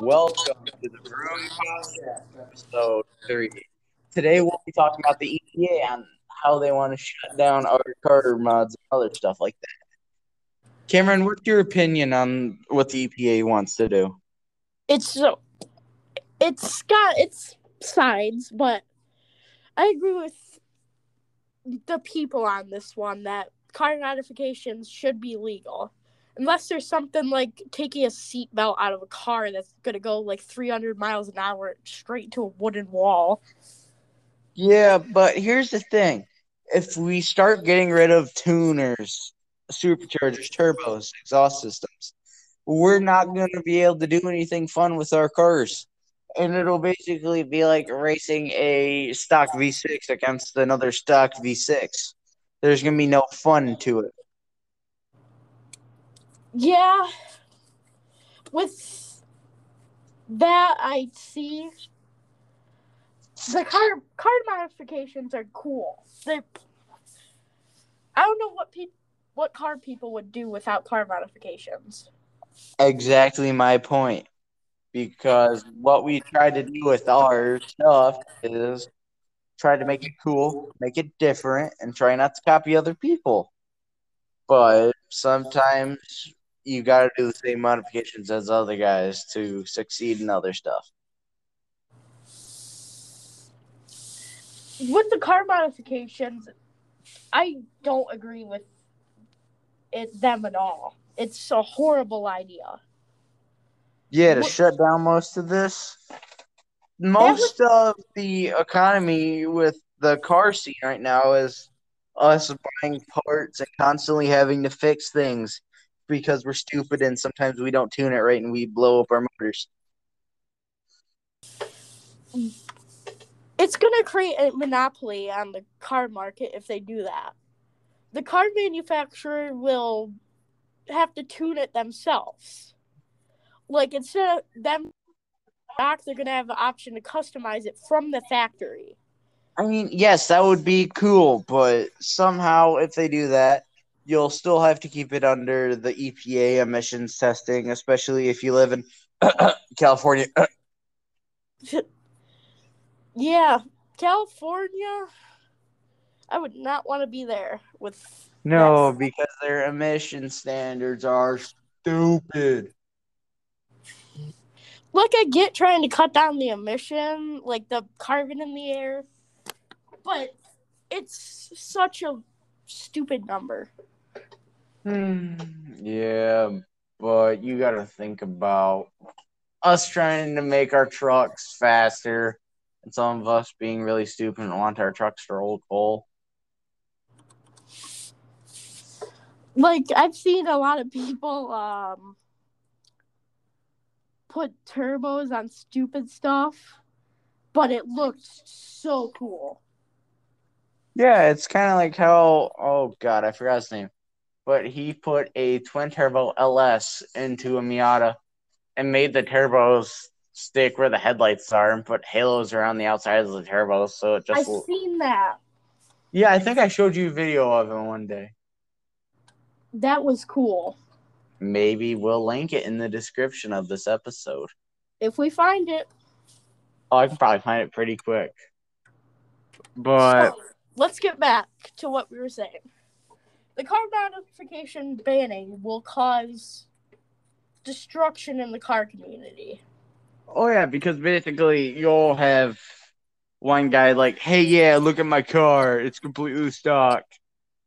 Welcome to the Room Podcast, episode three. Today we'll be talking about the EPA and how they want to shut down our car mods and other stuff like that. Cameron, what's your opinion on what the EPA wants to do? It's so it's got its sides, but I agree with the people on this one that car modifications should be legal. Unless there's something like taking a seatbelt out of a car that's gonna go like 300 miles an hour straight to a wooden wall. Yeah, but here's the thing. If we start getting rid of tuners, superchargers, turbos, exhaust systems, we're not to be able to do anything fun with our cars. And it'll basically be like racing a stock V6 against another stock V6. There's going to be no fun to it. Yeah. With that, I see the car car modifications are cool. They, I don't know what people what car people would do without car modifications. Exactly my point. Because what we try to do with our stuff is try to make it cool, make it different, and try not to copy other people. But sometimes you got to do the same modifications as other guys to succeed in other stuff. With the car modifications, I don't agree with it them at all. It's a horrible idea. Yeah, to What- shut down most of this. Most of the economy with the car scene right now is us buying parts and constantly having to fix things because we're stupid and sometimes we don't tune it right and we blow up our motors. It's gonna create a monopoly on the car market if they do that. The car manufacturer will have to tune it themselves. Like instead of them stock, they're gonna have the option to customize it from the factory. I mean, yes, that would be cool, but somehow if they do that, you'll still have to keep it under the EPA emissions testing, especially if you live in California. Yeah, California. I would not want to be there with. No, Yes. because their emission standards are stupid. Like I get trying to cut down the emission, like the carbon in the air, but it's such a stupid number. Hmm. Yeah, but you got to think about us trying to make our trucks faster, and some of us being really stupid and want our trucks to roll coal. Like I've seen a lot of people um put turbos on stupid stuff, but it looked so cool. Yeah, it's kind of like how oh god, I forgot his name, but he put a twin turbo LS into a Miata and made the turbos stick where the headlights are and put halos around the outside of the turbos, so it just. I've just seen that. yeah. I think I showed you a video of it one day. That was cool. Maybe we'll link it in the description of this episode. If we find it, Oh, I can probably find it pretty quick. But So, let's get back to what we were saying. The car modification banning will cause destruction in the car community. oh yeah, because basically you'll have one guy like, "Hey, yeah, look at my car; it's completely stock,"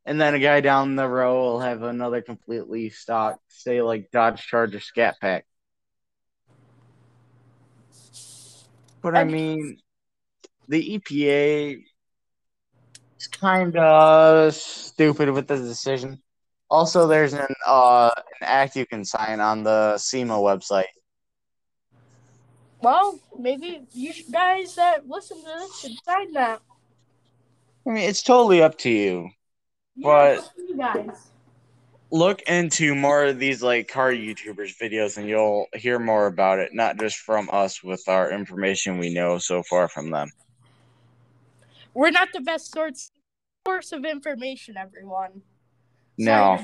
and then a guy down the row will have another completely stock, say like Dodge Charger Scat Pack. But I mean, the EPA is kind of stupid with the decision. Also, there's an uh an act you can sign on the SEMA website. Well, maybe you guys that listen to this should sign that. I mean, it's totally up to you. Yeah, But- it's you guys. Look into more of these like car YouTubers videos, and you'll hear more about it. Not just from us with our information we know so far from them. We're not the best source source of information, everyone. No.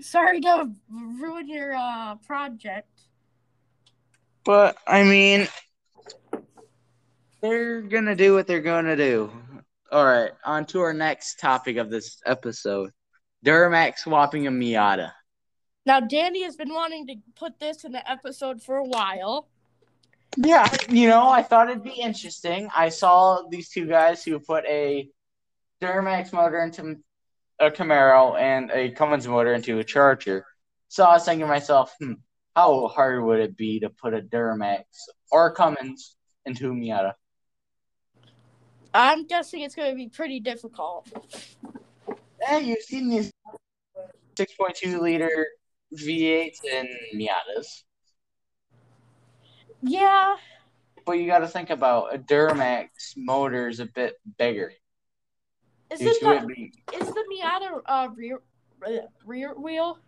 Sorry, sorry to ruin your uh, project. But I mean, they're gonna do what they're gonna do. All right, on to our next topic of this episode: Duramax swapping a Miata. Now, Danny has been wanting to put this in the episode for a while. Yeah, you know, I thought it'd be interesting. I saw these two guys who put a Duramax motor into a Camaro and a Cummins motor into a Charger. So I was thinking to myself, hmm, how hard would it be to put a Duramax or Cummins into a Miata? I'm guessing it's going to be pretty difficult. Hey, you've seen these 6.2 liter V8s and Miatas. Yeah, But you got to think about a Duramax motor is a bit bigger. Isn't it the, is the Miata uh, rear uh, rear wheel?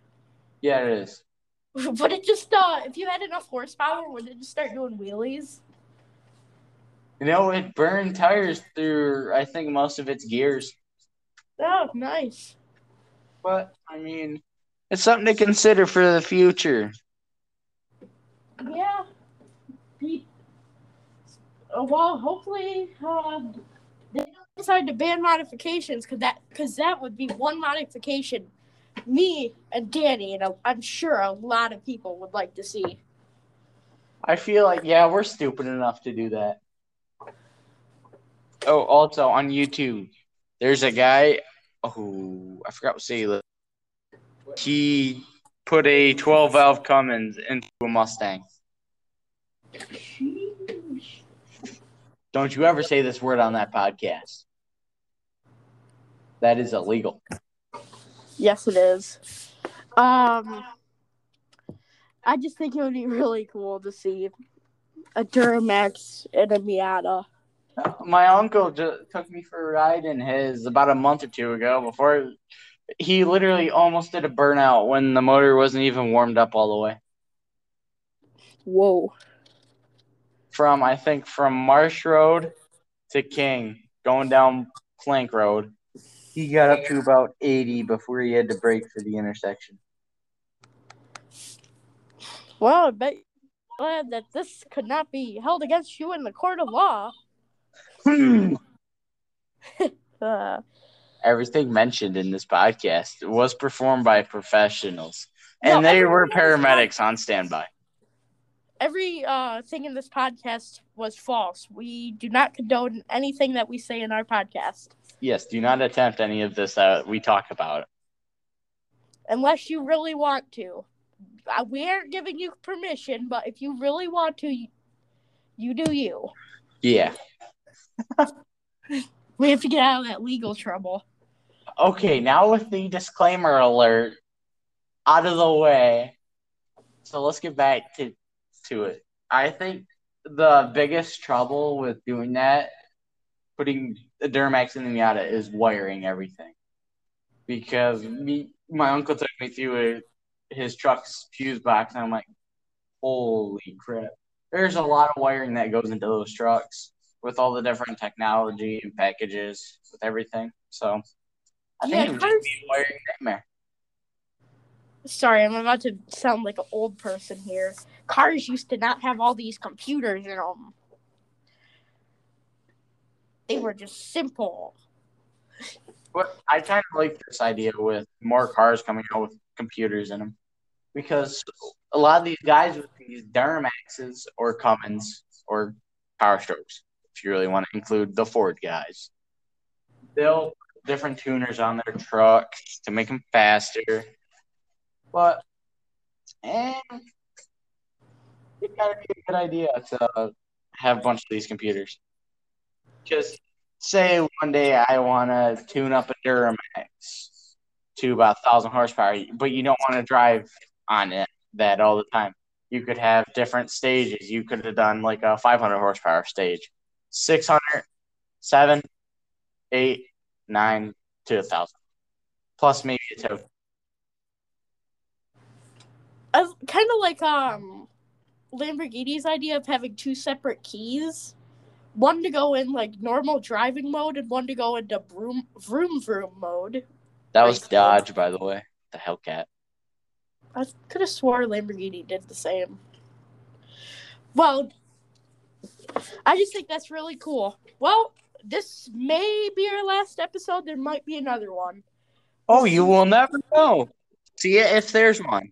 yeah, it is. Would it just uh, if you had enough horsepower, would it just start doing wheelies? You know, it burned tires through, I think, most of its gears. Oh, nice. But, I mean, it's something to consider for the future. Yeah. Uh, well, hopefully, uh, they don't decide to ban modifications because that because that would be one modification me and Danny and I'm sure a lot of people would like to see. I feel like, yeah, we're stupid enough to do that. Oh, also on YouTube, there's a guy who I forgot what city he. He put a 12 valve Cummins into a Mustang. Don't you ever say this word on that podcast. That is illegal. Yes, it is. Um, I just think it would be really cool to see a Duramax and a Miata. My uncle just took me for a ride in his about a month or two ago before he literally almost did a burnout when the motor wasn't even warmed up all the way. Whoa. From I think from Marsh Road to King, going down Plank Road. He got up to about 80 before he had to brake for the intersection. Well, I bet glad that this could not be held against you in the court of law. Uh, Everything mentioned in this podcast was performed by professionals, No, and they were paramedics on standby. Every uh, thing in this podcast was false. We do not condone anything that we say in our podcast. Yes, do not attempt any of this that we talk about. unless you really want to. Uh, We aren't giving you permission, but if you really want to, you, you do you. Yeah. We have to get out of that legal trouble. Okay, now with the disclaimer alert out of the way, so let's get back to to it. I think the biggest trouble with doing that, putting the Duramax in the Miata, is wiring everything. Because me, my uncle took me through a, his truck's fuse box, and I'm like, holy crap! There's a lot of wiring that goes into those trucks with all the different technology and packages with everything. So. I Yeah, think it would just be a wiring nightmare. Sorry, I'm about to sound like an old person here. Cars used to not have all these computers in them. They were just simple. But I kind of like this idea with more cars coming out with computers in them, because a lot of these guys with these Duramaxes or Cummins or Power Strokes, if you really want to include the Ford guys, they'll different tuners on their trucks to make them faster. But and it gotta be a good idea to have a bunch of these computers. Just say one day I want to tune up a Duramax to about thousand horsepower, but you don't want to drive on it that all the time. You could have different stages. You could have done like a 500 horsepower stage, 600, 7, 8, 9 to a 1,000, plus maybe a. Kind of like um Lamborghini's idea of having two separate keys. One to go in like normal driving mode and one to go into vroom vroom vroom mode. That was Nice. Dodge, by the way, the Hellcat. I could have swore Lamborghini did the same. Well, I just think that's really cool. Well, this may be our last episode. There might be another one. Oh, you will never know. See if there's one.